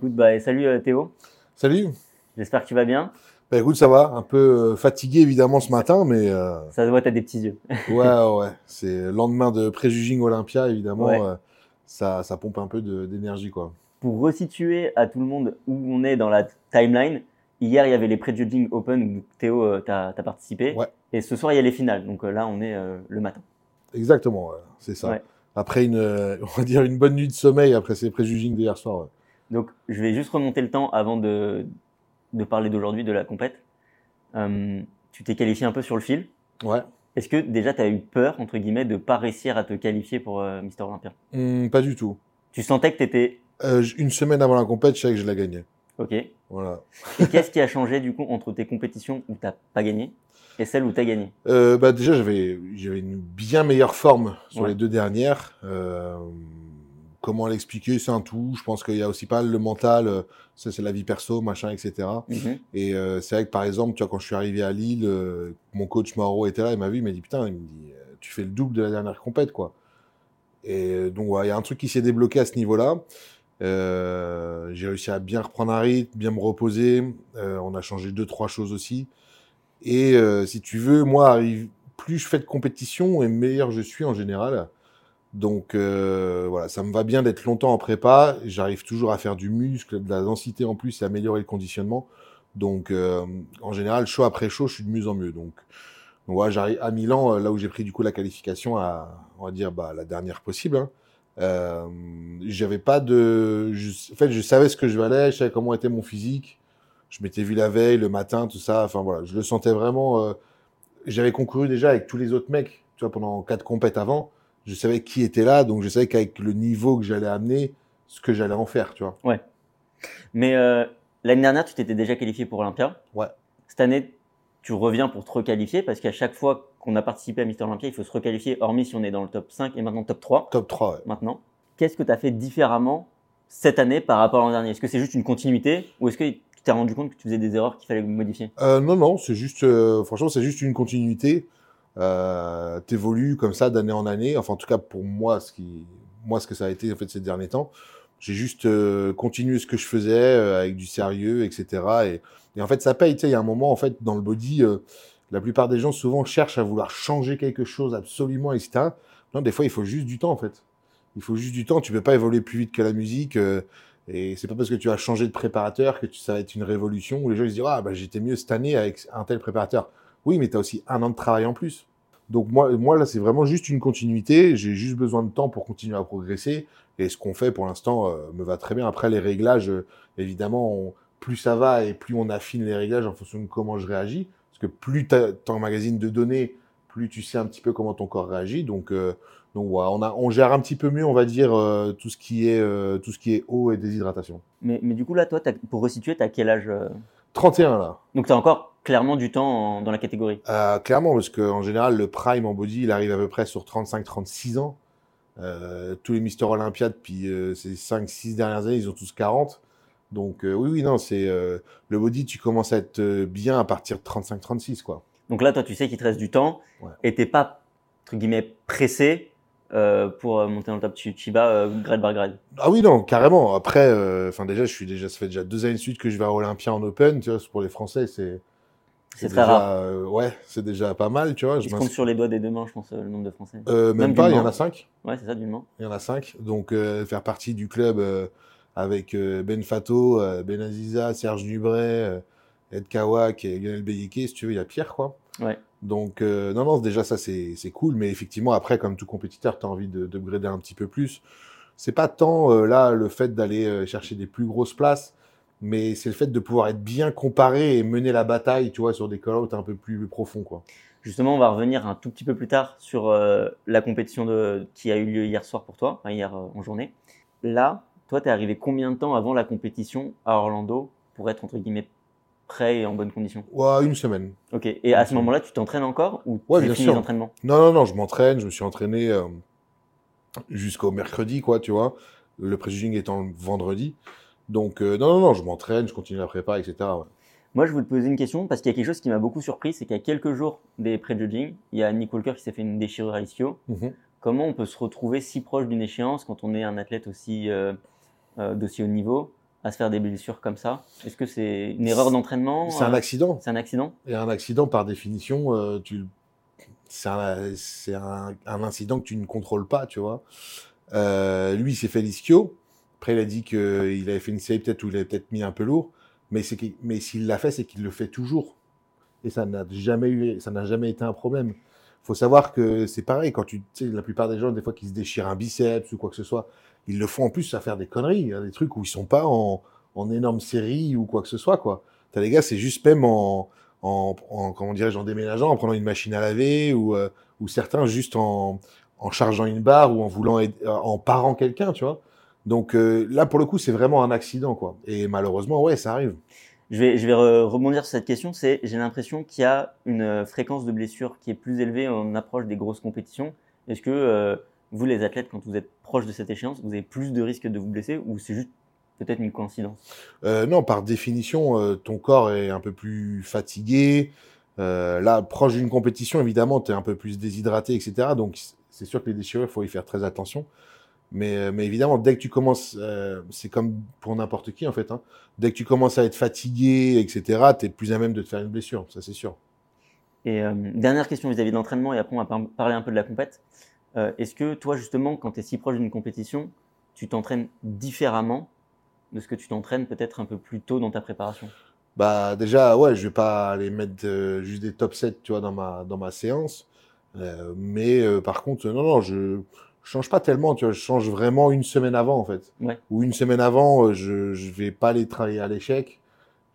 Écoute, bah, salut euh, Théo, Salut. j'espère que tu vas bien. Bah écoute, ça va. Un peu euh, fatigué évidemment ce matin, mais euh, Ça se voit, t'as des petits yeux. ouais, ouais. C'est le lendemain de Préjuging Olympia, évidemment. Ouais. euh, ça, ça pompe un peu d'énergie, quoi. Pour resituer à tout le monde où on est dans la timeline, hier il y avait les Prejudging Open où Théo, euh, t'as as participé. Ouais. Et ce soir il y a les finales, donc là on est le matin. Exactement, ouais, c'est ça. Après une, on va dire une bonne nuit de sommeil après ces Préjuging d'hier soir. Donc je vais juste remonter le temps avant de, de parler d'aujourd'hui, de la compète. Euh, tu t'es qualifié un peu sur le fil. Ouais. Est-ce que déjà tu as eu peur, entre guillemets, de pas réussir à te qualifier pour euh, Mister Olympia Hum, pas du tout. Tu sentais que tu étais Euh, une semaine avant la compète, je savais que je la gagnais. OK. Et Voilà. qu'est-ce qui a changé du coup entre tes compétitions où t'as pas gagné et celles où t'as gagné? Euh, bah déjà, j'avais j'avais une bien meilleure forme sur Ouais. les deux dernières. Comment l'expliquer C'est un tout. Je pense qu'il y a aussi pas le mental. euh, Ça, c'est la vie perso, machin, etc. Mhm. Et euh, c'est vrai que par exemple, tu vois, quand je suis arrivé à Lille, euh, mon coach Mauro était là, il m'a vu, il m'a dit putain, il me dit, tu fais le double de la dernière compète, quoi. Et donc, ouais, il y a un truc qui s'est débloqué à ce niveau-là. Euh, j'ai réussi à bien reprendre un rythme, bien me reposer. On a changé deux, trois choses aussi. Et si tu veux, moi, plus je fais de compétition et meilleur je suis en général. Donc euh, voilà, ça me va bien d'être longtemps en prépa. J'arrive toujours à faire du muscle, de la densité en plus et améliorer le conditionnement. Donc euh, en général, chaud après chaud, je suis de mieux en mieux. Donc, voilà, j'arrive à Milan, euh, là où j'ai pris du coup la qualification à, on va dire, bah, la dernière possible. Hein. J'avais pas de, je- en fait, je savais ce que je valais, je savais comment était mon physique. Je m'étais vu la veille, le matin, tout ça. Enfin voilà, je le sentais vraiment. j'avais concouru déjà avec tous les autres mecs, tu vois, pendant quatre compètes avant. Je savais qui était là, donc je savais qu'avec le niveau que j'allais amener, ce que j'allais en faire, tu vois. Mais euh, l'année dernière, tu t'étais déjà qualifié pour Olympia. Ouais. Cette année, tu reviens pour te requalifier parce qu'à chaque fois qu'on a participé à Mister Olympia, il faut se requalifier, hormis si on est dans le top 5 et maintenant top 3. Top 3, ouais. Maintenant, qu'est-ce que tu as fait différemment cette année par rapport à l'an dernier? Est-ce que c'est juste une continuité ou est-ce que tu t'es rendu compte que tu faisais des erreurs qu'il fallait modifier? Euh, non, non, c'est juste, euh, franchement, c'est juste une continuité. Euh, T'évolues comme ça d'année en année. Enfin, en tout cas, pour moi, ce qui, moi, ce que ça a été en fait ces derniers temps, j'ai juste euh, continué ce que je faisais euh, avec du sérieux, etc. Et, en fait, ça paye. Tu sais, il y a un moment, en fait, dans le body, euh, la plupart des gens souvent cherchent à vouloir changer quelque chose absolument, etc. Non, des fois, il faut juste du temps, en fait. Il faut juste du temps. Tu peux pas évoluer plus vite que la musique. et c'est pas parce que tu as changé de préparateur que ça va être une révolution où les gens ils se disent ah bah j'étais mieux cette année avec un tel préparateur. Oui, mais tu as aussi un an de travail en plus. Donc moi, moi là, c'est vraiment juste une continuité. J'ai juste besoin de temps pour continuer à progresser. Et ce qu'on fait pour l'instant euh, me va très bien. Après les réglages, euh, évidemment, on- plus ça va et plus on affine les réglages en fonction de comment je réagis. Parce que plus tu emmagasines de données, plus tu sais un petit peu comment ton corps réagit. Donc euh, donc voilà, on, a, on gère un petit peu mieux, on va dire, euh, tout ce qui est tout ce qui est eau et déshydratation. mais, mais du coup, là, toi, pour resituer, tu as quel âge euh? 31 là. Donc tu as encore clairement du temps en- dans la catégorie. Euh, clairement, parce qu'en général, le prime en body, il arrive à peu près sur 35-36 ans. Euh, tous les Mister Olympia depuis euh, ces 5-6 dernières années, ils ont tous 40. Donc oui, oui, non, c'est le body, tu commences à être bien à partir de 35-36, quoi. Donc là, toi, tu sais qu'il te reste du temps Ouais. et t'es pas, entre guillemets, pressé euh, pour monter dans le top. Vas euh, grade par grade. Ah oui, non, carrément. Après, euh, enfin déjà, je suis déjà, ça fait déjà deux années de suite que je vais à Olympia en Open. Tu vois, pour les Français, c'est C'est très déjà, rare. euh, ouais, c'est déjà pas mal, tu vois. Je compte sur les doigts des deux mains, je pense, euh, le nombre de Français. Euh, même, Même pas, il y en a cinq. Ouais, c'est ça, du Mans. Il y en a cinq. Donc, euh, faire partie du club avec Ben Fato, Ben Aziza, Serge euh, Ed Kawak et Lionel Beyeke, si tu veux, il y a Pierre, quoi. Ouais. Donc, non, non, déjà, ça, c'est cool. Mais effectivement, après, comme tout compétiteur, tu as envie de d'upgrader un petit peu plus. C'est pas tant, là, le fait d'aller chercher des plus grosses places, mais c'est le fait de pouvoir être bien comparé et mener la bataille, tu vois, sur des call-outs un peu plus profonds, quoi. Justement, on va revenir un tout petit peu plus tard sur euh, la compétition de, qui a eu lieu hier soir pour toi, enfin, hier euh, en journée. Là, toi, t'es arrivé combien de temps avant la compétition à Orlando pour être, entre guillemets, prêt et en bonne condition? Ouais, une semaine. Ok. Et à ce moment-là, tu t'entraînes encore ou Ouais, tu bien finis sûr. les entraînements? Non, non, non, je m'entraîne, je me suis entraîné euh, jusqu'au mercredi, quoi, tu vois. Le pré-judging étant le vendredi. Donc, euh, non, non, non, je m'entraîne, je continue la prépa, etc. ouais. Moi, je voulais te poser une question parce qu'il y a quelque chose qui m'a beaucoup surpris, c'est qu'il y a quelques jours des pré-judging, il y a Nick Walker qui s'est fait une déchirure à l'ischio. Mhm. Comment on peut se retrouver si proche d'une échéance quand on est un athlète aussi euh, euh, d'aussi haut niveau à se faire des blessures comme ça? Est-ce que c'est une erreur d'entraînement? C'est un accident. C'est un accident? Et un accident, par définition, euh, tu, c'est un, c'est un, un incident que tu ne contrôles pas, tu vois. Euh, lui, il s'est fait l'ischio. Après, il a dit qu'il avait fait une série peut-être où il avait peut-être mis un peu lourd. Mais, s'il l'a fait, c'est qu'il le fait toujours. Et ça n'a jamais eu, ça jamais été un problème. Faut savoir que c'est pareil quand tu, la plupart des gens, des fois, qui se déchirent un biceps ou quoi que ce soit, ils le font en plus à faire des conneries, Il a des trucs où ils sont pas en, en énorme série ou quoi que ce soit, quoi. T'as les gars, c'est juste même en, en, en comment déménageant, en prenant une machine à laver ou, euh, ou certains juste en, en chargeant une barre ou en voulant en parant quelqu'un, tu vois. Donc euh, là, pour le coup, c'est vraiment un accident, quoi. Et malheureusement, ouais, ça arrive. Je vais, je vais re- rebondir sur cette question. C'est, j'ai l'impression qu'il y a une euh, fréquence de blessures qui est plus élevée en approche des grosses compétitions. Est-ce que euh, vous, les athlètes, quand vous êtes proche de cette échéance, vous avez plus de risques de vous blesser ou c'est juste peut-être une coïncidence? Euh, non, par définition, ton corps est un peu plus fatigué. Là, proche d'une compétition, évidemment, tu es un peu plus déshydraté, etc. Donc, c'est sûr que les déchirures, il faut y faire très attention. Mais, euh, mais évidemment, dès que tu commences, euh, c'est comme pour n'importe qui, en fait. hein. dès que tu commences à être fatigué, etc., tu es plus à même de te faire une blessure, ça c'est sûr. Et euh, dernière question vis-à-vis de l'entraînement, et après on va par- parler un peu de la compète. Euh, Est-ce que toi, justement, quand tu es si proche d'une compétition, tu t'entraînes différemment de ce que tu t'entraînes peut-être un peu plus tôt dans ta préparation? Bah déjà, ouais, je vais pas aller mettre euh, juste des top 7, tu vois, dans ma, dans ma séance. Mais par contre, non, non, je je change pas tellement, tu vois, je change vraiment une semaine avant, en fait. Ouais. Ou une semaine avant, euh, je, je vais pas aller travailler à l'échec.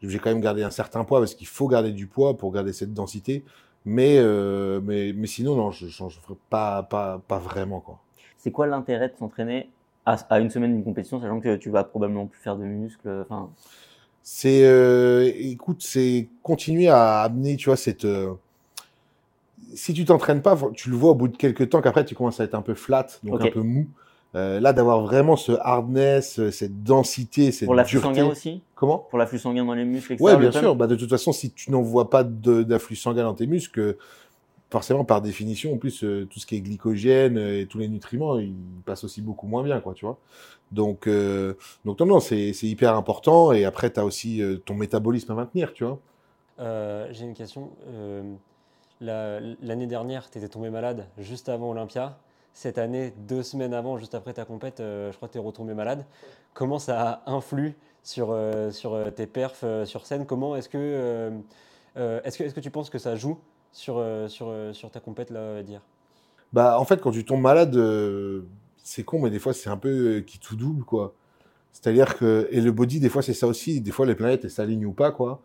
Je vais quand même garder un certain poids parce qu'il faut garder du poids pour garder cette densité. Mais, euh, mais, mais sinon, non, je change pas, pas, pas vraiment, quoi. C'est quoi l'intérêt de s'entraîner à, à une semaine d'une compétition, sachant que tu vas probablement plus faire de muscles Enfin, C'est, euh, écoute, c'est continuer à amener, tu vois, cette. euh, si tu t'entraînes pas, tu le vois au bout de quelques temps qu'après tu commences à être un peu flat, donc un peu mou. Euh, là, d'avoir vraiment ce hardness, euh, cette densité, cette pour l'afflux sanguin aussi? Comment? Pour l'afflux sanguin dans les muscles, etc. Le bien sûr. Bah, de toute façon, si tu n'envoies pas de- d'afflux sanguin dans tes muscles, euh, forcément, par définition, en plus, euh, tout ce qui est glycogène et tous les nutriments, ils passent aussi beaucoup moins bien, quoi, tu vois. Donc, euh, donc non, non, c'est c'est hyper important. Et après, tu as aussi euh, ton métabolisme à maintenir, tu vois. Euh, J'ai une question. La- L'année dernière, tu étais tombé malade juste avant Olympia. Cette année, deux semaines avant, juste après ta compète, euh, je crois que tu es retombé malade. Comment ça influe sur, euh, sur euh, tes perfs sur scène? Comment est-ce que, est-ce que, est-ce que tu penses que ça joue sur, sur, sur ta compète là, dire Bah, en fait, quand tu tombes malade, c'est con, mais des fois, c'est un peu qui tout double, quoi. C'est-à-dire que, et le body, des fois, c'est ça aussi. Des fois, les planètes, elles s'alignent ou pas, quoi.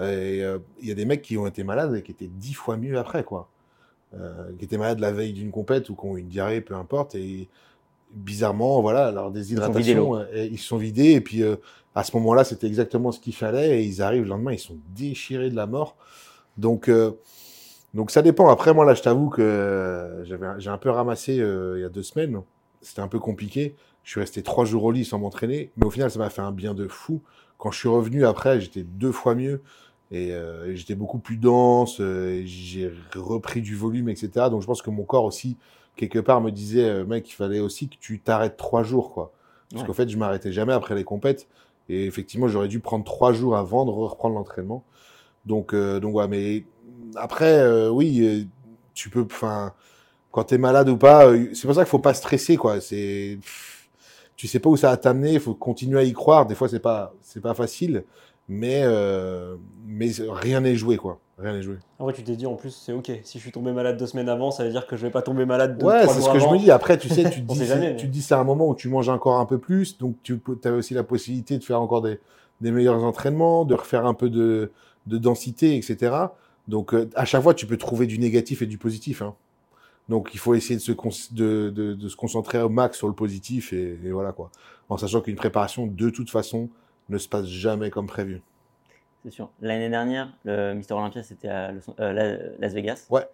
Et euh, il y a des mecs qui ont été malades et qui étaient dix fois mieux après, quoi. Euh, qui étaient malades la veille d'une compète ou qui ont eu une diarrhée, peu importe. Et bizarrement, voilà, leur déshydratation, euh, ils se sont vidés. Et puis, euh, à ce moment-là, c'était exactement ce qu'il fallait. Et ils arrivent le lendemain, ils sont déchirés de la mort. Donc, euh, donc ça dépend. Après, moi, là, je t'avoue que euh, j'avais, j'ai un peu ramassé euh, il y a deux semaines. C'était un peu compliqué. Je suis resté trois jours au lit sans m'entraîner. Mais au final, ça m'a fait un bien de fou. Quand je suis revenu après, j'étais deux fois mieux. Et, euh, j'étais beaucoup plus dense. euh, j'ai repris du volume, etc. Donc, je pense que mon corps aussi, quelque part, me disait, euh, mec, il fallait aussi que tu t'arrêtes trois jours, quoi. Parce Ouais. qu'en fait, je m'arrêtais jamais après les compètes. Et effectivement, j'aurais dû prendre trois jours avant de reprendre l'entraînement. Donc, euh, donc ouais, mais après, euh, oui, tu peux, enfin, quand t'es malade ou pas, c'est pour ça qu'il faut pas stresser, quoi. C'est, tu sais pas où ça va t'amener, il faut continuer à y croire. Des fois, c'est pas, c'est pas facile, mais, euh, mais rien n'est joué, quoi. Rien n'est joué. En vrai, tu t'es dit en plus, c'est ok. Si je suis tombé malade deux semaines avant, ça veut dire que je vais pas tomber malade deux, Ouais, c'est ce que je me dis. Après, tu sais, tu te dis, jamais, c'est- mais- tu te dis, c'est un moment où tu manges encore un peu plus, donc tu as aussi la possibilité de faire encore des, des meilleurs entraînements, de refaire un peu de, de densité, etc. Donc, euh, à chaque fois, tu peux trouver du négatif et du positif. hein. Donc, il faut essayer de se, de, de, de se concentrer au max sur le positif et, et voilà quoi. En sachant qu'une préparation, de toute façon, ne se passe jamais comme prévu. C'est sûr. L'année dernière, le Mister Olympia, c'était à Los- euh, La- Las Vegas. Ouais.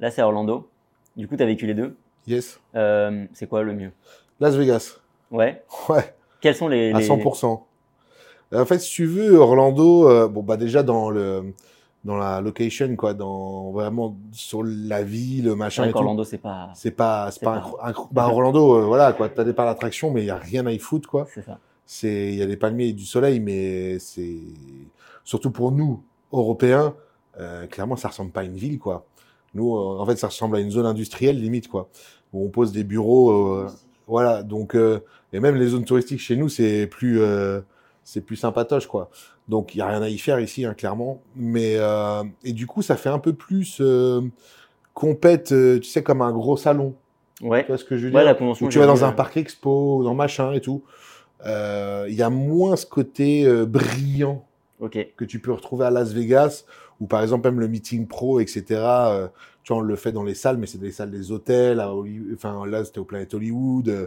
Là, c'est à Orlando. Du coup, tu as vécu les deux. Yes. Euh, c'est quoi le mieux? Las Vegas. Ouais. Ouais. Quels sont les. à les- 100%. En fait, si tu veux, Orlando, euh, bon, bah, déjà dans le, dans la location, quoi, dans vraiment sur la ville, le machin qu'Orlando, c'est pas. C'est pas, c'est pas, bah, Orlando, euh, voilà, quoi, t'as des parcs d'attraction, mais il y a rien à y foutre, quoi. C'est ça. C'est il y a des palmiers et du soleil, mais c'est surtout pour nous Européens, euh, clairement ça ressemble pas à une ville quoi. Nous, euh, en fait, ça ressemble à une zone industrielle limite quoi, où on pose des bureaux, euh, voilà. Donc et même les zones touristiques chez nous, c'est plus c'est plus sympatoche quoi. Donc il y a rien à y faire ici, hein, clairement. Mais et du coup, ça fait un peu plus compète, tu sais, comme un gros salon. Ouais. Tu vois ce que je veux Ouais, dire la convention. Où tu vas dans un parc expo, dans machin et tout. Euh, Il y a moins ce côté euh, brillant que tu peux retrouver à Las Vegas, ou par exemple même le meeting pro, etc. euh, tu vois, on le fait dans les salles, mais c'est des salles des hôtels. À Enfin, là, c'était au Planet Hollywood. euh,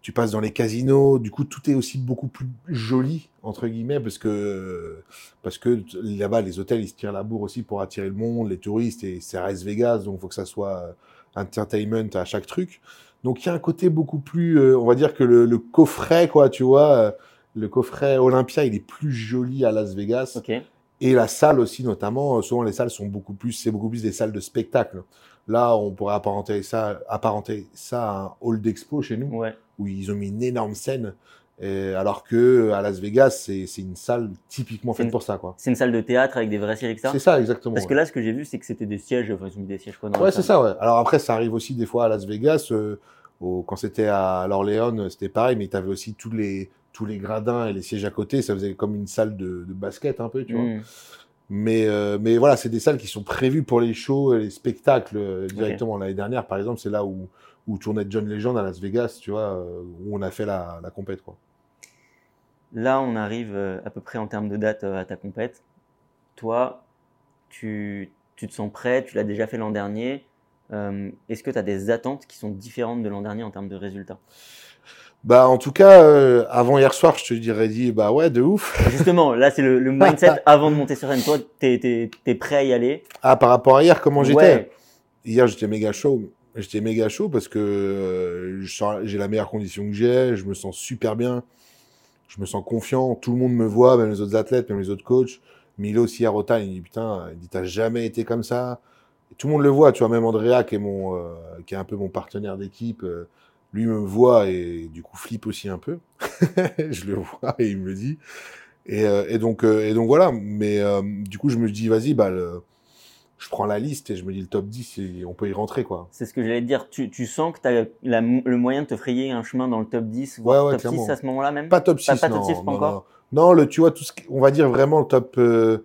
tu passes dans les casinos. Du coup, tout est aussi beaucoup plus joli entre guillemets parce que parce que là-bas, les hôtels ils se tirent la bourre aussi pour attirer le monde, les touristes et c'est Las Vegas, donc faut que ça soit entertainment à chaque truc. Donc il y a un côté beaucoup plus, euh, on va dire que le, le coffret, quoi, tu vois, euh, le coffret Olympia, il est plus joli à Las Vegas. Et la salle aussi, notamment, euh, souvent les salles sont beaucoup plus, c'est beaucoup plus des salles de spectacle. Là, on pourrait apparenter ça, apparenter ça à un hall d'expo chez nous, Ouais. où ils ont mis une énorme scène. Et alors que à Las Vegas, c'est une salle typiquement faite une- pour ça, quoi. C'est une salle de théâtre avec des vrais sièges, etc. C'est ça, exactement. Parce ouais. que là, ce que j'ai vu, c'est que c'était des sièges. Enfin, ils ont mis des sièges quoi dans Ouais, c'est ça, ouais. Alors après, ça arrive aussi des fois à Las Vegas. euh, au- quand c'était à l'Orléans, c'était pareil, mais tu avais aussi tous les, tous les gradins et les sièges à côté. Ça faisait comme une salle de, de basket un peu, tu vois. Hmm. Mais, euh, mais voilà, c'est des salles qui sont prévues pour les shows et les spectacles euh, directement. L'année dernière, par exemple, c'est là où, où tournait John Legend à Las Vegas, tu vois, euh, où on a fait la, la compète, quoi. Là, on arrive euh, à peu près en termes de date euh, à ta compète. Toi, tu, tu te sens prêt, tu l'as déjà fait l'an dernier. Euh, Est-ce que tu as des attentes qui sont différentes de l'an dernier en termes de résultats? Bah, en tout cas, euh, avant hier soir, je te dirais dit, bah ouais, de ouf. Justement, là, c'est le, le mindset avant de monter sur scène. Toi, tu es, prêt à y aller? Ah, par rapport à hier, comment j'étais? Ouais. Hier, j'étais méga chaud. J'étais méga chaud parce que euh, j'ai la meilleure condition que j'ai. Je me sens super bien. Je me sens confiant. Tout le monde me voit, même les autres athlètes, même les autres coachs. Milo aussi à Rota, il dit putain, il dit t'as jamais été comme ça. Tout le monde le voit, tu vois. Même Andrea, qui est mon, euh, qui est un peu mon partenaire d'équipe, euh, lui me voit et du coup flippe aussi un peu. je le vois et il me le dit. Et, euh, donc, et donc voilà. Mais du coup, je me dis vas-y, bah je prends la liste et je me dis le top 10, et on peut y rentrer, quoi. C'est ce que j'allais te dire. Tu, tu sens que tu as le moyen de te frayer un chemin dans le top 10, Ouais, voire ouais, top clairement. 6 à ce moment-là même? Pas top 6, Pas- pas non, top six, pas non, encore? non. Non, le, tu vois, tout ce qui- on va dire vraiment le top, euh,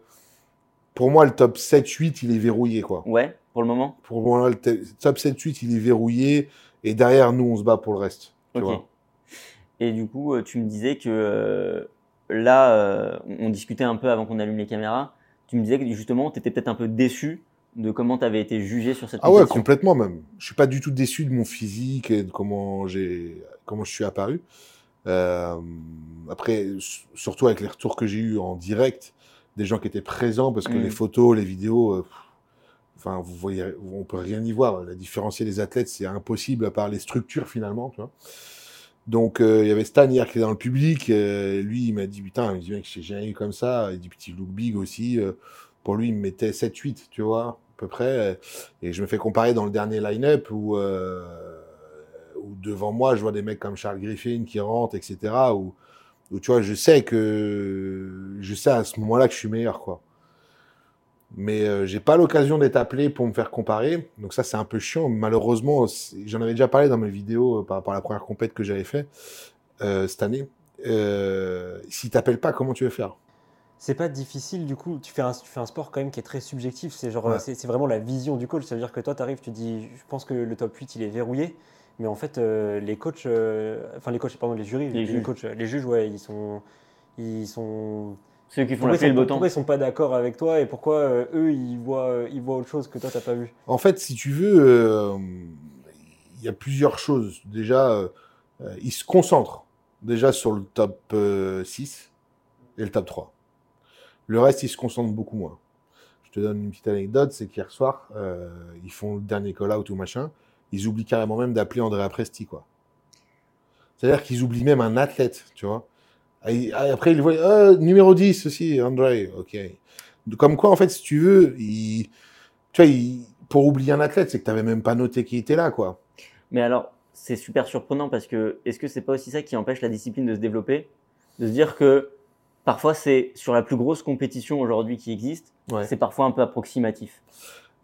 pour moi, le top 7, 8, il est verrouillé, quoi. Ouais, pour le moment? Pour moi, le top 7, 8, il est verrouillé, et derrière, nous, on se bat pour le reste. Tu Ok. vois. Et du coup, euh, tu me disais que euh, là, euh, on on discutait un peu avant qu'on allume les caméras. Tu me disais que justement, tu étais peut-être un peu déçu de comment tu avais été jugé sur cette Ah ouais, complètement même. Je suis pas du tout déçu de mon physique et de comment j'ai, comment je suis apparu. Euh, après, surtout avec les retours que j'ai eu en direct, des gens qui étaient présents, parce que Mm. les photos, les vidéos, euh, enfin, vous voyez, on peut rien y voir. La différencier les athlètes, c'est impossible à part les structures finalement, tu vois. Donc, euh, il y avait Stan hier qui est dans le public. euh, lui, il m'a dit, putain, il me dit, mec, j'ai jamais eu comme ça. Il dit, petit look big aussi. euh, pour lui, il me mettait 7-8, tu vois, peu près. Et je me fais comparer dans le dernier line-up où, euh, devant moi, je vois des mecs comme Charles Griffin qui rentrent, etc. Où, tu vois, je sais que je sais à ce moment-là que je suis meilleur, quoi. Mais euh, j'ai pas l'occasion d'être appelé pour me faire comparer. Donc ça, c'est un peu chiant. Malheureusement, j'en avais déjà parlé dans mes vidéos euh, par rapport à la première compète que j'avais fait euh, cette année. Si t'appelles pas, comment tu veux faire? C'est pas difficile du coup, tu fais, un, tu fais un sport quand même qui est très subjectif, c'est genre Ouais. euh, c'est vraiment la vision du coach, ça veut dire que toi tu arrives, tu dis je pense que le top 8 il est verrouillé, mais en fait euh, les coachs, euh, enfin les coachs, pardon les jurys, Les les, juges. coachs, les juges ouais ils sont, ils sont, Ceux qui font pourquoi, la le beau temps. pourquoi ils sont pas d'accord avec toi et pourquoi euh, eux ils voient, euh, ils voient autre chose que toi t'as pas vu? En fait, si tu veux, euh, il y a plusieurs choses. Déjà, euh, euh, ils se concentrent déjà sur le top euh, 6 et le top 3. Le reste, ils se concentrent beaucoup moins. Je te donne une petite anecdote, c'est qu'hier soir, euh, ils font le dernier call-out ou machin, ils oublient carrément même d'appeler Andrea Presti, quoi. C'est-à-dire qu'ils oublient même un athlète, tu vois. Après, ils voient, ah, numéro 10 aussi, André, ok. Comme quoi, en fait, si tu veux, tu vois, pour oublier un athlète, c'est que tu n'avais même pas noté qui était là, quoi. Mais alors, c'est super surprenant parce que est-ce que c'est pas aussi ça qui empêche la discipline de se développer? De se dire que parfois, c'est sur la plus grosse compétition aujourd'hui qui existe, Ouais. c'est parfois un peu approximatif.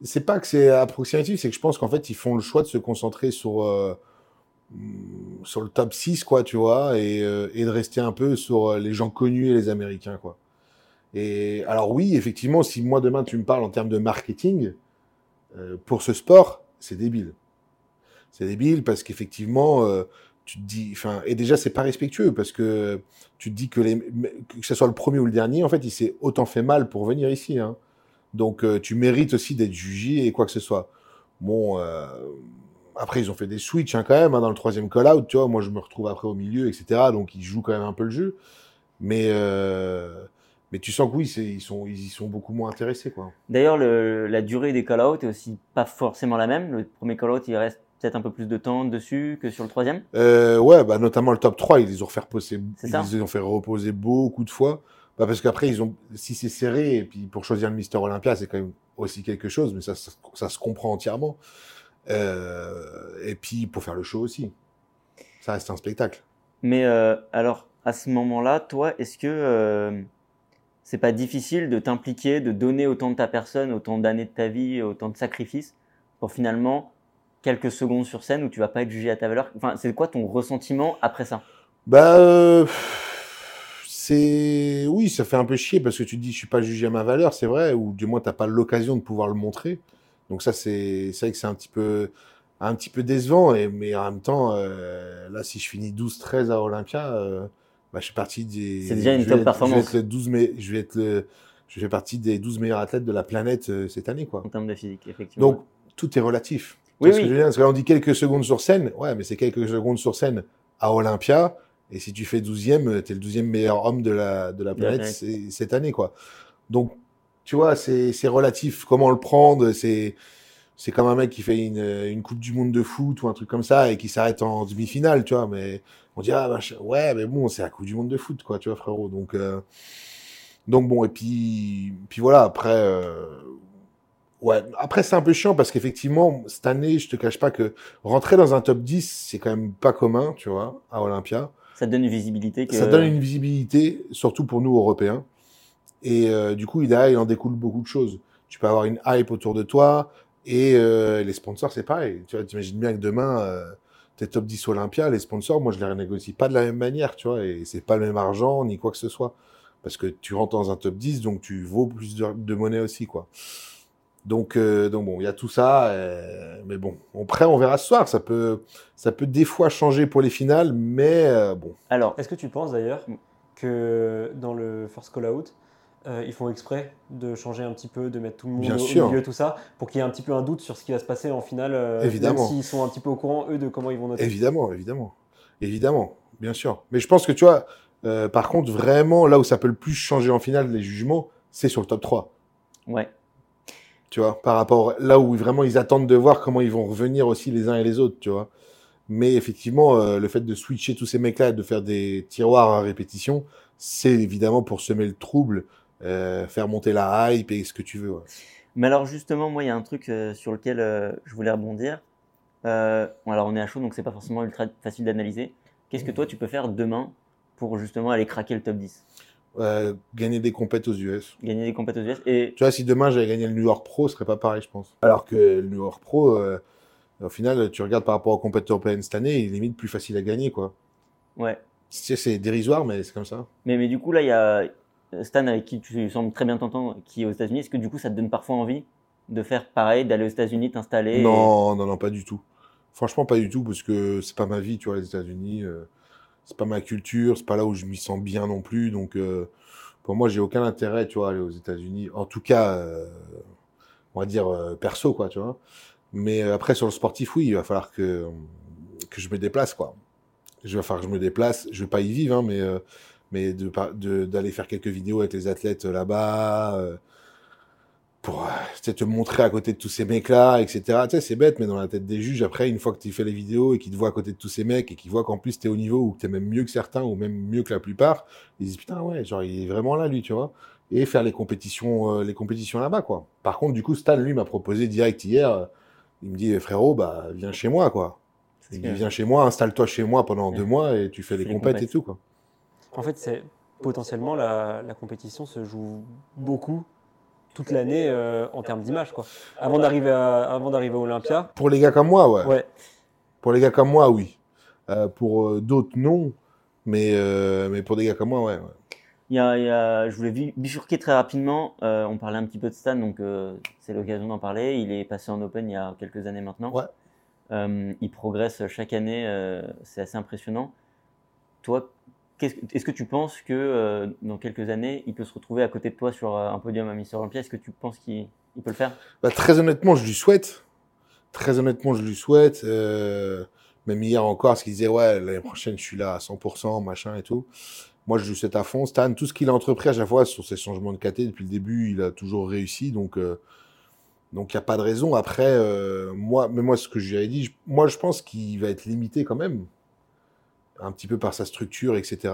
C'est pas que c'est approximatif, c'est que je pense qu'en fait, ils font le choix de se concentrer sur, euh, sur le top 6, quoi, tu vois, et, euh, et de rester un peu sur euh, les gens connus et les Américains, quoi. Et alors oui, effectivement, si moi demain tu me parles en termes de marketing, euh, pour ce sport, c'est débile. C'est débile parce qu'effectivement, euh, et déjà c'est pas respectueux parce que tu te dis que les, que ce soit le premier ou le dernier, en fait, il s'est autant fait mal pour venir ici, hein. Donc euh, tu mérites aussi d'être jugé et quoi que ce soit. Bon, euh, après ils ont fait des switches hein, quand même hein, dans le troisième call-out, tu. Moi je me retrouve après au milieu, etc. Donc ils jouent quand même un peu le jeu, mais euh, mais tu sens que oui, ils sont ils y sont beaucoup moins intéressés. D'ailleurs, le- la durée des call-outs est aussi pas forcément la même. Le premier call-out, il reste peut-être un peu plus de temps dessus que sur le troisième? Euh, ouais, bah notamment le top 3, ils les ont fait reposer, ils les ont fait reposer beaucoup de fois. Bah parce qu'après ils ont, si c'est serré et puis pour choisir le Mister Olympia, c'est quand même aussi quelque chose, mais ça, ça, ça se comprend entièrement. Euh, et puis pour faire le show aussi, ça reste un spectacle. Mais euh, alors, à ce moment-là, toi, est-ce que euh, c'est pas difficile de t'impliquer, de donner autant de ta personne, autant d'années de ta vie, autant de sacrifices pour finalement quelques secondes sur scène où tu vas pas être jugé à ta valeur Enfin, c'est quoi ton ressentiment après ça? Bah, euh, c'est oui, ça fait un peu chier parce que tu te dis je suis pas jugé à ma valeur, c'est vrai, ou du moins t'as pas l'occasion de pouvoir le montrer. Donc ça c'est vrai que c'est un petit peu un petit peu décevant et mais en même temps euh, là si je finis 12-13 à Olympia, euh, bah, je suis parti des C'est déjà une top être- performance. Je vais être le 12 mai- je vais être le je fais partie des 12 meilleurs athlètes de la planète euh, cette année quoi. en termes de physique, effectivement Donc tout est relatif. Oui, Tu oui. que je veux dire? Parce que là, on dit quelques secondes sur scène. Ouais, mais c'est quelques secondes sur scène à Olympia. Et si tu fais 12e, tu es le 12e meilleur homme de la, de la planète cette année. quoi. Donc, tu vois, c'est relatif. Comment le prendre C'est c'est comme un mec qui fait une, une Coupe du Monde de foot ou un truc comme ça et qui s'arrête en demi-finale, tu vois. Mais on dit, ah, ouais, mais bon, c'est la Coupe du Monde de foot, quoi, tu vois, frérot. Donc, euh, donc bon, et puis, puis voilà, après, euh, ouais, après, c'est un peu chiant parce qu'effectivement, cette année, je te cache pas que rentrer dans un top 10, c'est quand même pas commun, tu vois, à Olympia. Ça donne une visibilité que Ça donne une visibilité, surtout pour nous, Européens. Et euh, du coup, il, a- il en découle beaucoup de choses. Tu peux avoir une hype autour de toi. Et euh, les sponsors, c'est pareil. Tu vois, t'imagines bien que demain, euh, t'es top 10 Olympia, les sponsors, moi, je les renégocie pas de la même manière, tu vois. Et c'est pas le même argent, ni quoi que ce soit. Parce que tu rentres dans un top 10, donc tu vaux plus de, de monnaie aussi, quoi. Donc, euh, donc bon, il y a tout ça. euh, mais bon, après, on verra ce soir. Ça peut, ça peut des fois changer pour les finales, mais euh, bon. Alors, Est-ce que tu penses d'ailleurs que dans le first call out, euh, ils font exprès de changer un petit peu, de mettre tout le monde Bien au sûr. milieu, tout ça, pour qu'il y ait un petit peu un doute sur ce qui va se passer en finale, euh, Évidemment. même s'ils sont un petit peu au courant, eux, de comment ils vont noter? Évidemment, évidemment. Évidemment, bien sûr. Mais je pense que tu vois, euh, par contre, vraiment, là où ça peut le plus changer en finale, les jugements, c'est sur le top 3. ouais. Tu vois, par rapport là où vraiment ils attendent de voir comment ils vont revenir aussi les uns et les autres, tu vois. Mais effectivement, euh, le fait de switcher tous ces mecs-là, de faire des tiroirs à répétition, c'est évidemment pour semer le trouble, euh, faire monter la hype et ce que tu veux. Mais alors justement, moi, il y a un truc euh, sur lequel je voulais rebondir. Bon, alors on est à chaud, donc c'est pas forcément ultra facile d'analyser. Qu'est-ce que toi, tu peux faire demain pour justement aller craquer le top 10 Euh, gagner des compètes aux US. Gagner des compétitions US et Tu vois, si demain j'avais gagné le New York Pro, ce serait pas pareil, je pense. Alors que le New York Pro, euh, au final, tu regardes par rapport aux compétitions européennes cette année, il est limite plus facile à gagner, quoi. ouais. C'est dérisoire, mais c'est comme ça. Mais, mais du coup, là, il y a Stan avec qui tu sembles très bien t'entendre, qui est aux États-Unis. Est-ce que du coup, ça te donne parfois envie de faire pareil, d'aller aux États-Unis, t'installer et- Non, non, non, pas du tout. Franchement, pas du tout, parce que c'est pas ma vie, tu vois, les États-Unis. euh, c'est pas ma culture, c'est pas là où je m'y sens bien non plus. Donc, euh, pour moi, j'ai aucun intérêt, tu vois, à aller aux États-Unis. En tout cas, euh, on va dire euh, perso, quoi, tu vois. Mais après, sur le sportif, oui, il va falloir que, que je me déplace, quoi. Je va falloir que je me déplace. Je vais pas y vivre, hein, mais, mais de, par- de- d'aller faire quelques vidéos avec les athlètes là-bas. Pour euh, tu sais, te montrer à côté de tous ces mecs-là, etc. Tu sais, c'est bête, mais dans la tête des juges, après, une fois que tu fais les vidéos et qu'ils te voient à côté de tous ces mecs et qu'ils voient qu'en plus t'es au niveau ou que t'es même mieux que certains ou même mieux que la plupart, ils disent putain, ouais, genre, il est vraiment là, lui, tu vois. Et faire les compétitions, euh, les compétitions là-bas, quoi. Par contre, du coup, Stan, lui, m'a proposé direct hier, euh, il me dit, frérot, bah, viens chez moi, quoi. Il me dit, viens chez moi, installe-toi chez moi pendant Ouais. deux mois et tu fais les les compètes et tout, quoi. En fait, c'est potentiellement la, la compétition se joue beaucoup toute l'année euh, en termes d'image, quoi. Avant d'arriver à, avant d'arriver à Olympia. Pour les gars comme moi, ouais. Ouais. Pour les gars comme moi, oui. Euh, pour euh, d'autres, non. Mais, euh, mais pour des gars comme moi, ouais. ouais. Il y a, il y a- je voulais bi- bifurquer très rapidement. Euh, on parlait un petit peu de Stan, donc euh, c'est l'occasion d'en parler. Il est passé en Open il y a quelques années maintenant. Ouais. Euh, il progresse chaque année, euh, c'est assez impressionnant. Toi, est-ce que tu penses que euh, dans quelques années, il peut se retrouver à côté de toi sur euh, un podium à Mister Olympia? Est-ce que tu penses qu'il il peut le faire? Bah, très honnêtement, je lui souhaite. Très honnêtement, je lui souhaite. Euh, même hier encore, parce qu'il disait, ouais, l'année prochaine, je suis là à 100%, machin et tout. Moi, je lui souhaite à fond. Stan, tout ce qu'il a entrepris à chaque fois sur ses changements de KT, depuis le début, il a toujours réussi. Donc, donc il n'y a pas de raison. Après, moi, mais moi, ce que je dit, moi, je pense qu'il va être limité quand même. Un petit peu par sa structure, etc.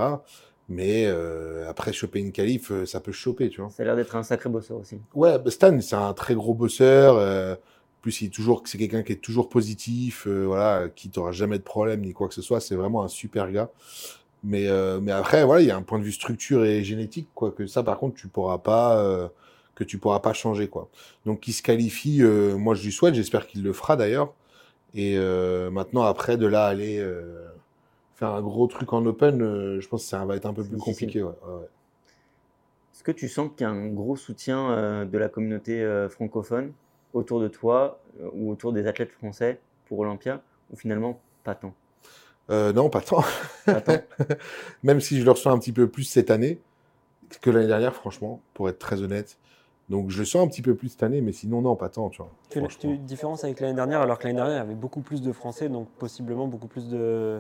Mais euh, après, choper une qualif, euh, ça peut choper, tu vois. Ça a l'air d'être un sacré bosseur aussi. Ouais, bah, Stan, c'est un très gros bosseur. euh, plus, il est toujours, c'est quelqu'un qui est toujours positif, euh, voilà, qui t'aura jamais de problème ni quoi que ce soit. C'est vraiment un super gars. Mais, euh, mais après, voilà, il y a un point de vue structure et génétique, quoi, que ça, par contre, tu pourras pas, que tu pourras pas changer, quoi. Donc, il se qualifie. moi, je lui souhaite. J'espère qu'il le fera d'ailleurs. Et maintenant, après, de là, aller faire un gros truc en open, euh, je pense que ça va être un peu plus difficile. compliqué. Ouais, ouais, ouais. Est-ce que tu sens qu'il y a un gros soutien euh, de la communauté euh, francophone autour de toi euh, ou autour des athlètes français pour Olympia ou finalement pas tant? Euh, non, pas tant. Pas tant Même si je le reçois un petit peu plus cette année que l'année dernière, franchement, pour être très honnête. Donc je le sens un petit peu plus cette année, mais sinon, non, pas tant, tu vois. Une différence avec l'année dernière, alors que l'année dernière, il y avait beaucoup plus de Français, donc possiblement beaucoup plus de,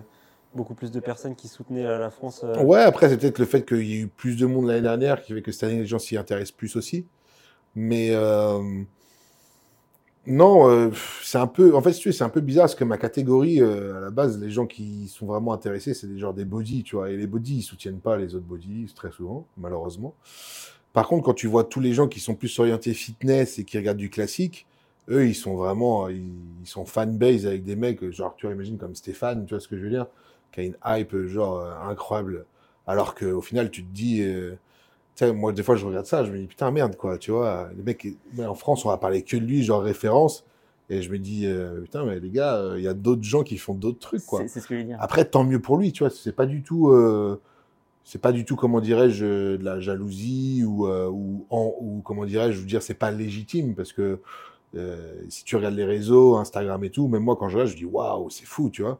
beaucoup plus de personnes qui soutenaient la la France. euh, Ouais, après, c'est peut-être le fait qu'il y ait eu plus de monde l'année dernière qui fait que cette année, les gens s'y intéressent plus aussi. Mais euh, non, euh, c'est un peu. En fait, c'est un peu bizarre parce que ma catégorie, euh, à la base, les gens qui sont vraiment intéressés, c'est des genres des bodies, tu vois. Et les bodies, ils soutiennent pas les autres bodies, très souvent, malheureusement. Par contre, quand tu vois tous les gens qui sont plus orientés fitness et qui regardent du classique, eux, ils sont vraiment, ils, sont fanbase avec des mecs, genre, tu vois, comme Stéphane, tu vois ce que je veux dire, qui a une hype, genre, euh, incroyable. Alors qu'au final, tu te dis, euh, tu sais, moi, des fois, je regarde ça, je me dis, putain, merde, quoi, tu vois, les mecs, mais en France, on va parler que de lui, genre référence, et je me dis, euh, putain, mais les gars, euh, il y a d'autres gens qui font d'autres trucs, quoi. C'est ce que je veux dire. Après, tant mieux pour lui, tu vois. C'est pas du tout, c'est pas du tout, comment dirais-je, de la jalousie ou, ou, en- ou comment dirais-je, je veux dire, c'est pas légitime parce que si tu regardes les réseaux, Instagram et tout, même moi quand je regarde, je dis waouh, c'est fou, tu vois.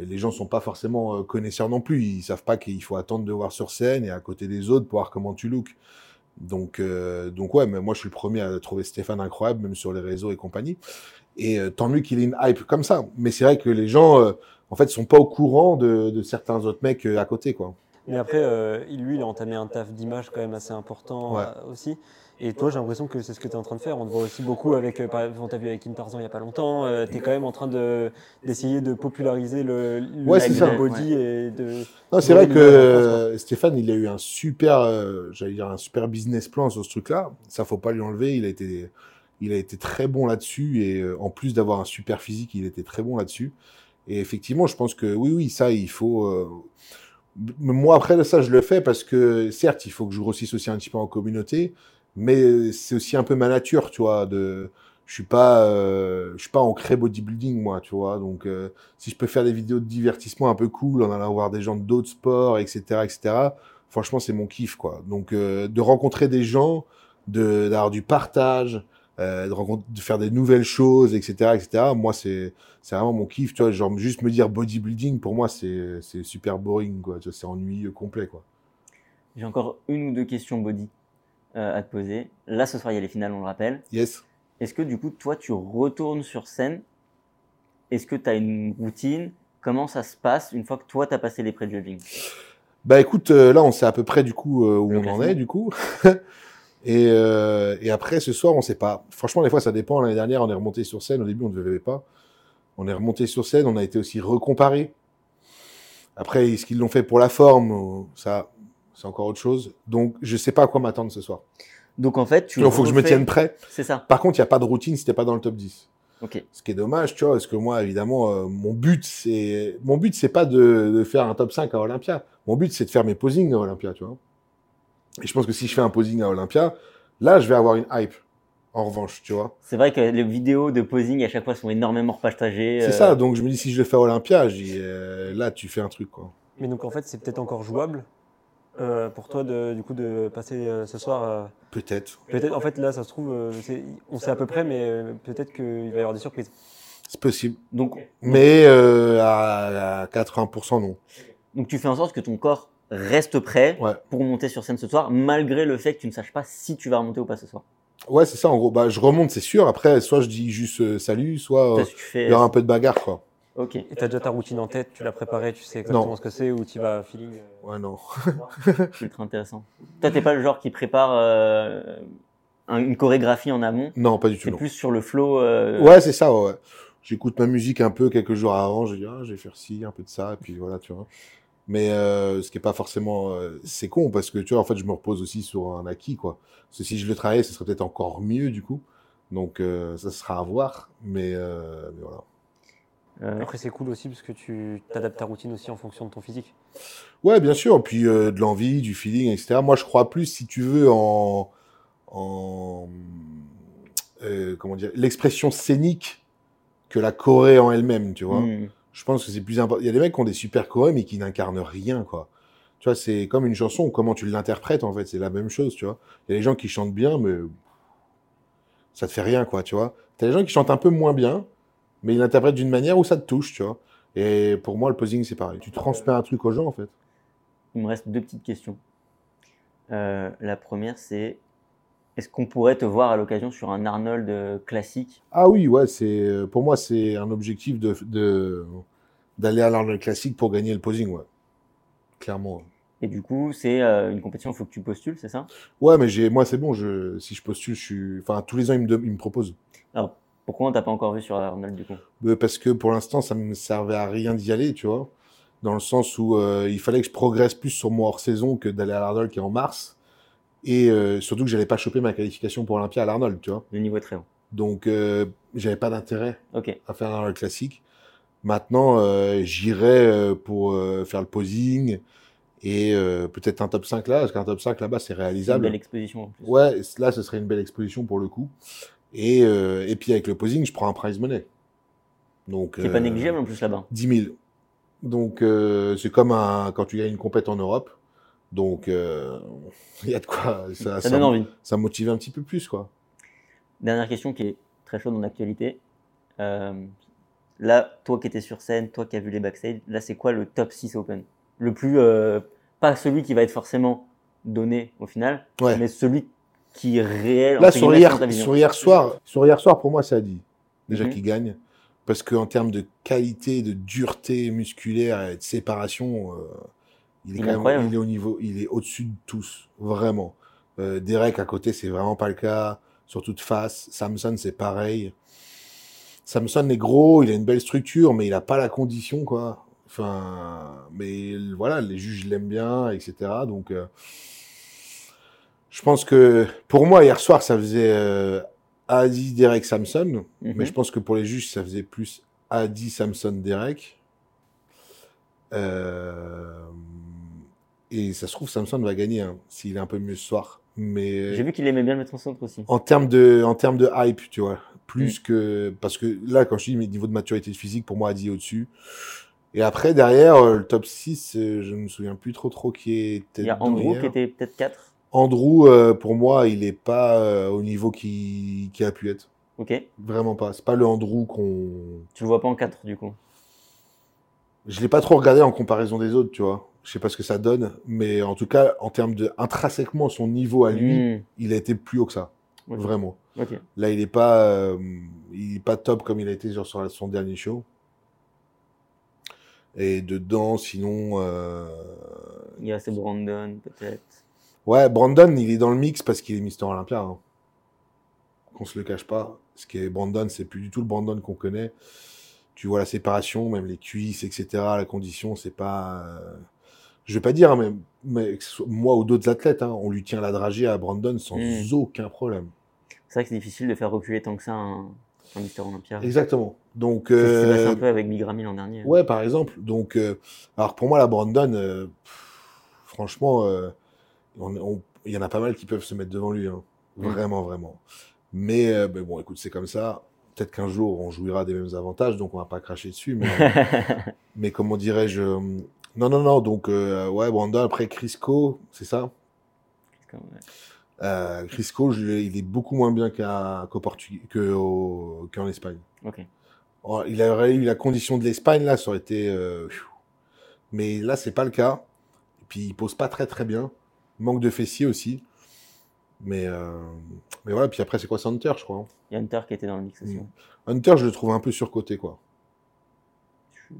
Et les gens sont pas forcément euh, connaisseurs non plus. Ils savent pas qu'il faut attendre de voir sur scène et à côté des autres pour voir comment tu looks. Donc, euh, donc ouais, mais moi je suis le premier à trouver Stéphane incroyable, même sur les réseaux et compagnie. Et euh, tant mieux qu'il ait une hype comme ça. Mais c'est vrai que les gens, euh, en fait, sont pas au courant de, de certains autres mecs euh, à côté, quoi. Mais après, euh, il- lui, il a entamé un taf d'image quand même assez important Ouais. euh, aussi. Et toi, j'ai l'impression que c'est ce que tu es en train de faire. On te voit aussi beaucoup avec, euh, par exemple, on t'a vu avec Kim Tarzan il n'y a pas longtemps. tu es quand même en train de- d'essayer de, populariser le, le Ouais, c'est le ça. body et de. Non, c'est vrai que euh, Stéphane, il a eu un super, euh, j'allais dire un super business plan sur ce truc-là. Ça, faut pas lui enlever. Il a été, il a été très bon là-dessus et euh, en plus d'avoir un super physique, il était très bon là-dessus. Et effectivement, je pense que oui, oui, ça, il faut. euh, Moi, après ça, je le fais parce que certes, il faut que je grossisse aussi un petit peu en communauté, mais c'est aussi un peu ma nature, tu vois. De, je suis pas, euh, je suis pas ancré bodybuilding, moi, tu vois. Donc, euh, si je peux faire des vidéos de divertissement un peu cool en allant voir des gens d'autres sports, etc., etc. Franchement, c'est mon kiff, quoi. Donc, euh, de rencontrer des gens, de d'avoir du partage, euh, de, de faire des nouvelles choses, etc., etc. Moi, c'est c'est vraiment mon kiff, tu vois. Genre juste me dire bodybuilding, pour moi, c'est c'est super boring, quoi. C'est ennuyeux complet, quoi. J'ai encore une ou deux questions body à te poser. Là, ce soir, il y a les finales, on le rappelle. Yes. Est-ce que du coup, toi, tu retournes sur scène? Est-ce que tu as une routine? Comment ça se passe une fois que toi, tu as passé les pré-judging Bah écoute, euh, là on sait à peu près du coup euh, où Le on en est du coup. et, euh, et après ce soir on sait pas. Franchement des fois ça dépend. L'année dernière on est remonté sur scène. Au début on ne devait pas. On est remonté sur scène. On a été aussi recomparé. Après est-ce qu'ils l'ont fait pour la forme? Ça c'est encore autre chose. Donc je sais pas à quoi m'attendre ce soir. Donc en fait, tu Il faut que je me tienne prêt. C'est ça. Par contre il y a pas de routine si t'es pas dans le top 10. Ok. Ce qui est dommage, tu vois, parce que moi, évidemment, euh, mon but, c'est, mon but, c'est pas de, de faire un top 5 à Olympia. Mon but, c'est de faire mes posings à Olympia, tu vois. Et je pense que si je fais un posing à Olympia, là, je vais avoir une hype. En revanche, tu vois. C'est vrai que les vidéos de posing à chaque fois sont énormément partagées. C'est euh, ça. Donc, je me dis, si je le fais à Olympia, je dis, euh, là, tu fais un truc, quoi. Mais donc en fait, c'est peut-être encore jouable euh, pour toi de, du coup de passer euh, ce soir. euh, Peut-être. peut-être en fait là, ça se trouve, euh, c'est- on sait à peu près, mais euh, peut-être qu'il va y avoir des surprises. C'est possible. Donc, Mais euh, à, à 80%, non. donc tu fais en sorte que ton corps reste prêt Ouais. pour monter sur scène ce soir, malgré le fait que tu ne saches pas si tu vas remonter ou pas ce soir. Ouais, c'est ça, en gros. Bah, je remonte, c'est sûr. Après, soit je dis juste euh, salut, soit euh, il y aura un peu de bagarre, quoi. Ok. Et t'as déjà ta routine en tête, tu l'as préparée, tu sais exactement Non. ce que c'est ou tu vas feeling. euh, Ouais, non. Ultra intéressant. Toi, t'es pas le genre qui prépare euh, un- une chorégraphie en amont? Non, pas du tout, C'est non. plus sur le flow. euh, Ouais, c'est ça, ouais. J'écoute ma musique un peu quelques jours avant, je dis, ah, je vais faire ci, un peu de ça, et puis voilà, tu vois. Mais euh, ce qui est pas forcément... euh, c'est con, parce que, tu vois, en fait, je me repose aussi sur un acquis, quoi. Parce que si je le travaillais, ce serait peut-être encore mieux, du coup. Donc, euh, ça sera à voir, mais, euh, mais voilà. Après, c'est cool aussi parce que tu t'adaptes ta routine aussi en fonction de ton physique. Ouais, bien sûr. Puis euh, de l'envie, du feeling, etc. Moi, je crois plus, si tu veux, en, en euh, comment dire, l'expression scénique que la Corée en elle-même, tu vois. hmm. Je pense que c'est plus important. Il y a des mecs qui ont des super chorés, mais qui n'incarnent rien, quoi. Tu vois, c'est comme une chanson, comment tu l'interprètes, en fait, c'est la même chose, tu vois. Il y a des gens qui chantent bien, mais ça te fait rien, quoi, tu vois. T'as des gens qui chantent un peu moins bien, mais ils l'interprètent d'une manière où ça te touche, tu vois. Et pour moi, le posing, c'est pareil. Tu transmets un truc aux gens, en fait. Il me reste deux petites questions. Euh, la première, c'est est-ce qu'on pourrait te voir à l'occasion sur un Arnold euh, classique? Ah oui, ouais, c'est euh, pour moi c'est un objectif de de- d'aller à l'Arnold classique pour gagner le posing, ouais. Clairement. ouais. Et du coup, c'est euh, une compétition, il faut que tu postules, c'est ça? Ouais, mais j'ai moi c'est bon, je si je postule, je suis enfin tous les ans ils me de- ils me proposent. Alors, pourquoi on t'a pas encore vu sur Arnold du coup? Euh, Parce que pour l'instant ça me servait à rien d'y aller, tu vois. Dans le sens où euh, il fallait que je progresse plus sur mon hors saison que d'aller à l'Arnold qui est en mars. Et euh, surtout que j'allais pas choper ma qualification pour Olympia à l'Arnold, tu vois. Le niveau est très haut. Donc euh, j'avais pas d'intérêt à faire un classique. Maintenant, euh, j'irai pour faire le posing et peut-être un top 5 là, parce qu'un top 5 là-bas, c'est C'est une réalisable. belle exposition en plus. Ouais, là, ce serait une belle exposition pour le coup. Et, euh, et puis avec le posing, je prends un prize money. Donc, Qui est pas euh, négligeable en plus là-bas. 10 000. Donc, euh, c'est comme un, quand tu gagnes une compète en Europe. Donc, il y a de quoi. Ça, Ça donne envie. ça motive un petit peu plus, quoi. Dernière question qui est très chaude en actualité. Là, toi qui étais sur scène, toi qui as vu les backstage, là c'est quoi le top 6 Open? Le plus, pas celui qui va être forcément donné au final, Ouais. mais celui qui est réel. Là, sur hier, sur soir, sur hier soir, pour moi, ça dit déjà Mhm. qu'il gagne. Parce qu'en termes de qualité, de dureté musculaire et de séparation, euh, il est Il est quand même, incroyable. il est au niveau, il est au-dessus de tous, vraiment. Euh, Derek à côté, c'est vraiment pas le cas. Surtout de face. Samson, c'est pareil. Samson est gros, il a une belle structure, mais il a pas la condition, quoi. Enfin, mais voilà, les juges l'aiment bien, etc. Donc, euh, je pense que pour moi, hier soir, ça faisait euh, Adi, Derek, Samson. Mhm. Mais je pense que pour les juges, ça faisait plus Adi, Samson, Derek. Euh, et ça se trouve, Samson va gagner hein, s'il est un peu mieux ce soir. Mais J'ai vu qu'il aimait bien le mettre en centre aussi. en termes de, en termes de hype, tu vois, Mm. plus que parce que là, quand je dis mes niveaux de maturité de physique, pour moi, Adi est au-dessus. Et après, derrière, euh, le top 6, euh, je ne me souviens plus trop trop qui était. Il y a Andrew hier. qui était peut-être 4. Andrew, euh, pour moi, il est pas euh, au niveau qui, qui a pu être. Ok. Vraiment pas. C'est pas le Andrew qu'on. Tu le vois pas en 4 du coup. Je l'ai pas trop regardé en comparaison des autres, tu vois. Je sais pas ce que ça donne, mais en tout cas, en termes de intrinsèquement son niveau à lui, Hmm. il a été plus haut que ça, vraiment. Là, il est pas, euh, il est pas top comme il a été sur, son dernier show. Et dedans, sinon, Il y a Brandon peut-être. Ouais, Brandon, il est dans le mix parce qu'il est Mister Olympia. Hein. Qu'on se le cache pas. Ce qui est Brandon, c'est plus du tout le Brandon qu'on connaît. Tu vois la séparation, même les cuisses, etc. La condition, c'est pas. euh, Je vais pas dire, hein, mais, moi ou d'autres athlètes, hein, on lui tient la dragée à Brandon sans Mm. aucun problème. C'est vrai que c'est difficile de faire reculer tant que ça un, un Mister Olympia. Exactement. Donc, s'est passé euh, un peu avec Migrami l'an dernier. ouais, par exemple. Donc, euh, alors pour moi, la Brandon, euh, pff, franchement, il y en a pas mal qui peuvent se mettre devant lui. hein. Mm. Vraiment, vraiment. Mais, euh, mais bon, écoute, c'est comme ça. Peut-être qu'un jour, on jouira des mêmes avantages, donc on va pas cracher dessus. Mais, mais comment dirais-je euh, Non, non, non. Donc, euh, ouais, Brandon, après Crisco, c'est ça? Ouais. euh, Crisco, je il est beaucoup moins bien qu'en Espagne. Oh, Il aurait eu la condition de l'Espagne, là, ça aurait été. euh, mais là, c'est pas le cas. Et puis, il pose pas très très bien. Manque de fessiers aussi. Mais, euh, mais voilà, puis après, c'est quoi, c'est Hunter, je crois. hein. Il y a Hunter qui était dans le mix aussi. Mm. Hunter, je le trouve un peu surcoté, quoi. Je suis,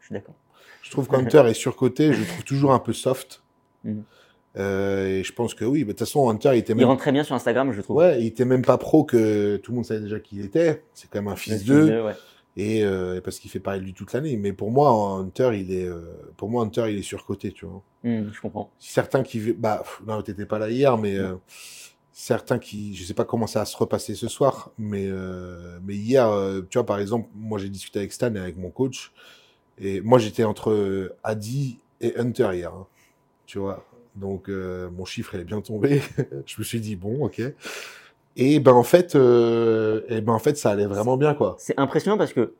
je suis d'accord. Je trouve qu'Hunter est surcoté, je le trouve toujours un peu soft. Mhm. Euh, et je pense que oui, de toute façon, Hunter, il était Il même. rentre très bien sur Instagram, je trouve. Ouais, il était même pas pro que tout le monde savait déjà qui il était. C'est quand même un fils d'eux. de- ouais. Et euh, parce qu'il fait pareil lui toute l'année. Mais pour moi, Hunter, il est, euh, pour moi, Hunter, il est surcoté, tu vois. Mm, je comprends. Certains qui, bah, pff, non, t'étais pas là hier, mais euh, certains qui, je sais pas comment ça va se repasser ce soir, mais euh, mais hier, tu vois, par exemple, moi j'ai discuté avec Stan et avec mon coach, et moi j'étais entre Adi et Hunter hier, hein, tu vois. Donc mon chiffre il est bien tombé. je me suis dit bon, ok. Et ben en fait, euh, et ben en fait, ça allait vraiment bien, quoi. C'est impressionnant parce que,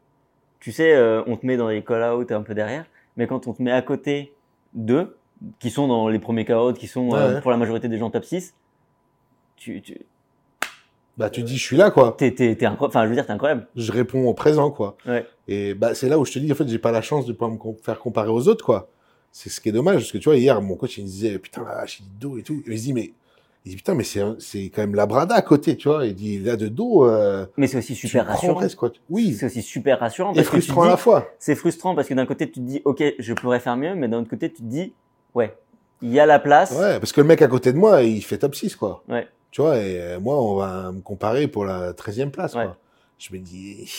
tu sais, euh, on te met dans les call-out un peu derrière, mais quand on te met à côté d'eux, qui sont dans les premiers call-out, qui sont euh, Ouais, pour la majorité des gens top 6, tu, tu Bah tu dis, je suis là, quoi. t'es, t'es, t'es incroyable. Enfin, je veux dire, t'es incroyable. je réponds au présent, quoi. Ouais. Et bah, c'est là où je te dis, en fait, j'ai pas la chance de pouvoir me faire comparer aux autres, quoi. C'est ce qui est dommage, parce que tu vois, hier, mon coach, il me disait, putain, là, j'ai du dos et tout. Et il se dit, mais, il dit, putain, mais c'est, quand même la brada à côté, tu vois. Il dit, là, de dos, euh, Mais c'est aussi super rassurant. quoi. Oui. C'est aussi super rassurant Et que frustrant à la fois. c'est frustrant parce que d'un côté, tu te dis, ok, je pourrais faire mieux, mais d'un autre côté, tu te dis, ouais, il y a la place. Ouais, parce que le mec à côté de moi, il fait top 6, quoi. Ouais. Tu vois, et euh, moi, on va me comparer pour la 13e place, Ouais. quoi. Je me dis,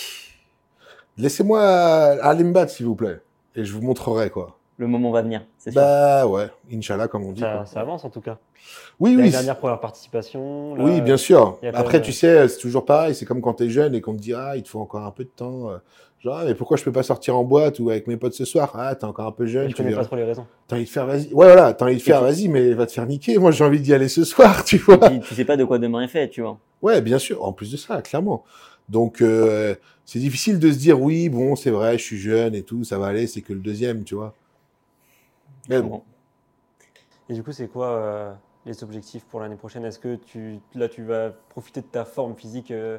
laissez-moi aller me battre, s'il vous plaît. Et je vous montrerai, quoi. Le moment va venir, c'est sûr. Bah, ouais. Inch'Allah, comme on dit. Ça, avance en tout cas. Oui, L'année oui. dernière première participation. là, Oui, bien sûr. Après, même- tu sais, c'est toujours pareil. C'est comme quand t'es jeune et qu'on te dit, ah, il te faut encore un peu de temps. euh, Genre, ah, mais pourquoi je peux pas sortir en boîte ou avec mes potes ce soir? Ah, t'es encore un peu jeune. Je Tu connais verras. pas trop les raisons. T'as envie de faire, vas-y. Ouais, voilà, t'as envie de faire, tu- vas-y, mais va te faire niquer. Moi, j'ai envie d'y aller ce soir, tu vois. Et puis, tu sais pas de quoi demain est fait, tu vois. Ouais, bien sûr. En plus de ça, clairement. Donc, euh, c'est difficile de se dire, oui, bon, c'est vrai, je suis jeune et tout, ça va aller, c'est que le deuxième, tu vois. Mais bon. Et du coup, c'est quoi euh, les objectifs pour l'année prochaine? Est-ce que tu, là, tu vas profiter de ta forme physique euh,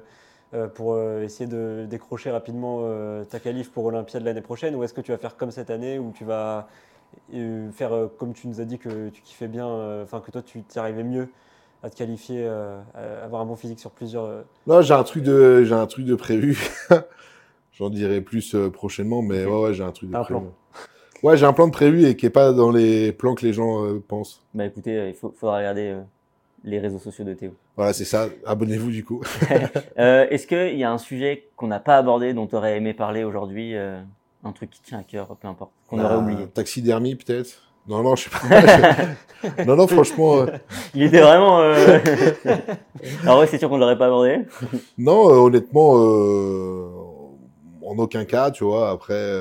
euh, pour essayer de décrocher rapidement ta qualif pour Olympia de l'année prochaine? Ou est-ce que tu vas faire comme cette année où tu vas faire comme tu nous as dit que tu kiffais bien, enfin que toi tu t'y arrivais mieux à te qualifier, à avoir un bon physique sur plusieurs. Non, j'ai un truc de, j'ai un truc de prévu. J'en dirai plus prochainement, mais ouais, ouais, j'ai un truc de Un prévu. plan. Ouais, j'ai un plan de prévu et qui est pas dans les plans que les gens euh, pensent. Bah écoutez, euh, il faut, faudra regarder euh, les réseaux sociaux de Théo. Voilà, c'est ça. Abonnez-vous du coup. Est-ce qu'il y a un sujet qu'on n'a pas abordé, dont tu aurais aimé parler aujourd'hui Un truc qui tient à cœur, peu importe, qu'on aurait oublié? Taxidermie peut-être? Non, non, je sais pas. non, non, franchement, euh, Il était vraiment. euh, Alors ouais, c'est sûr qu'on ne l'aurait pas abordé. non, euh, honnêtement, en aucun cas, tu vois. Après,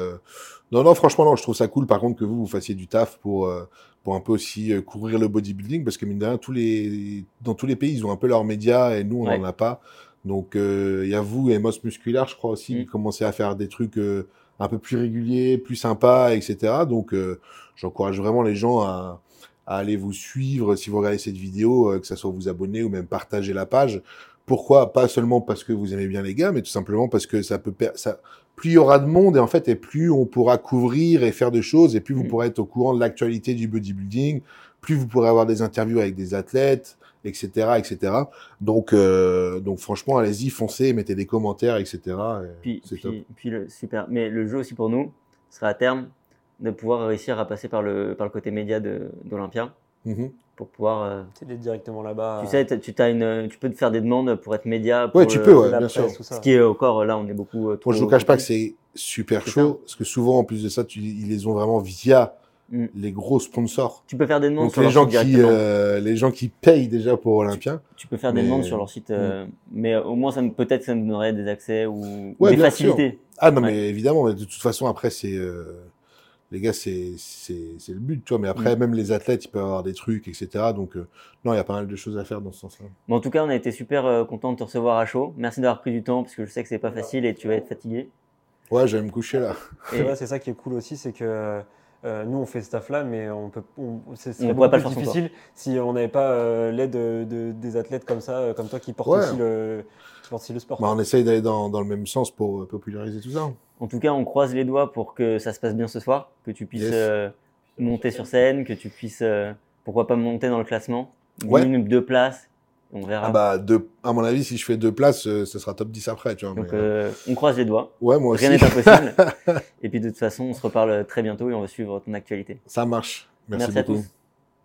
non, non, franchement, non, je trouve ça cool. Par contre, que vous vous fassiez du taf pour euh, pour un peu aussi euh, couvrir le bodybuilding, parce que mine de rien, tous les dans tous les pays, ils ont un peu leurs médias et nous, on Ouais. n'en a pas. Donc, euh, il y a vous et Moss Musculaire, je crois aussi, Mm. qui commencez à faire des trucs euh, un peu plus réguliers, plus sympas, etc. Donc, euh, j'encourage vraiment les gens à, à aller vous suivre si vous regardez cette vidéo, euh, que ça soit vous abonner ou même partager la page. Pourquoi? Pas seulement parce que vous aimez bien les gars, mais tout simplement parce que ça peut ça plus il y aura de monde et en fait et plus on pourra couvrir et faire de choses et plus vous Mm. pourrez être au courant de l'actualité du bodybuilding, plus vous pourrez avoir des interviews avec des athlètes, etc., etc. Donc euh, donc franchement allez-y, foncez, mettez des commentaires, etc. et Puis, top. le, super. Mais le jeu aussi pour nous sera à terme de pouvoir réussir à passer par le, par le côté média de- d'Olympia Mhm. Pour pouvoir. euh, directement là-bas. tu sais, tu, t'as une, tu peux te faire des demandes pour être média. Pour Ouais, tu le- peux, ouais, la bien presse, sûr. Ce qui est encore là, on est beaucoup. euh, trop Moi, je vous cache pas que c'est super chaud, parce que souvent, en plus de ça, tu, ils les ont vraiment via Mm. les gros sponsors. Tu peux faire des demandes Donc sur les leur gens, site qui, directement. euh, les gens qui payent déjà pour Olympia. Tu peux faire des mais- demandes sur leur site, euh, mais au moins ça me- peut-être que ça me donnerait des accès ou Ouais, des bien facilités. Ah non, Ouais. mais évidemment, mais de toute façon, après, c'est. euh, les gars, c'est c'est c'est le but, tu vois. Mais après, Mm. même les athlètes, ils peuvent avoir des trucs, etc. Donc, euh, non, il y a pas mal de choses à faire dans ce sens-là. Bon, en tout cas, on a été super euh, content de te recevoir à chaud. Merci d'avoir pris du temps parce que je sais que c'est pas facile et tu vas être fatigué. Ouais, j'allais me coucher là. C'est Et- c'est ça qui est cool aussi, c'est que euh, nous on fait ce taf là, mais on peut, on, ce serait On pourrait beaucoup pas le plus faire sans difficile si on n'avait pas euh, l'aide de, de- des athlètes comme ça, comme toi qui portent Ouais. aussi le, qui portent aussi le sport. Bah, on essaye d'aller dans, dans le même sens pour populariser tout ça. En tout cas, on croise les doigts pour que ça se passe bien ce soir, que tu puisses Yes. euh, monter sur scène, que tu puisses, euh, pourquoi pas monter dans le classement. Ouais. Une ou deux places, on verra. Ah bah, deux, à mon avis, si je fais deux places, euh, ce sera top 10 après, tu vois. Donc, mais, euh, on croise les doigts. ouais, moi. Rien n'est impossible. et puis, de toute façon, on se reparle très bientôt et on va suivre ton actualité. Ça marche. Merci, Merci à beaucoup. tous.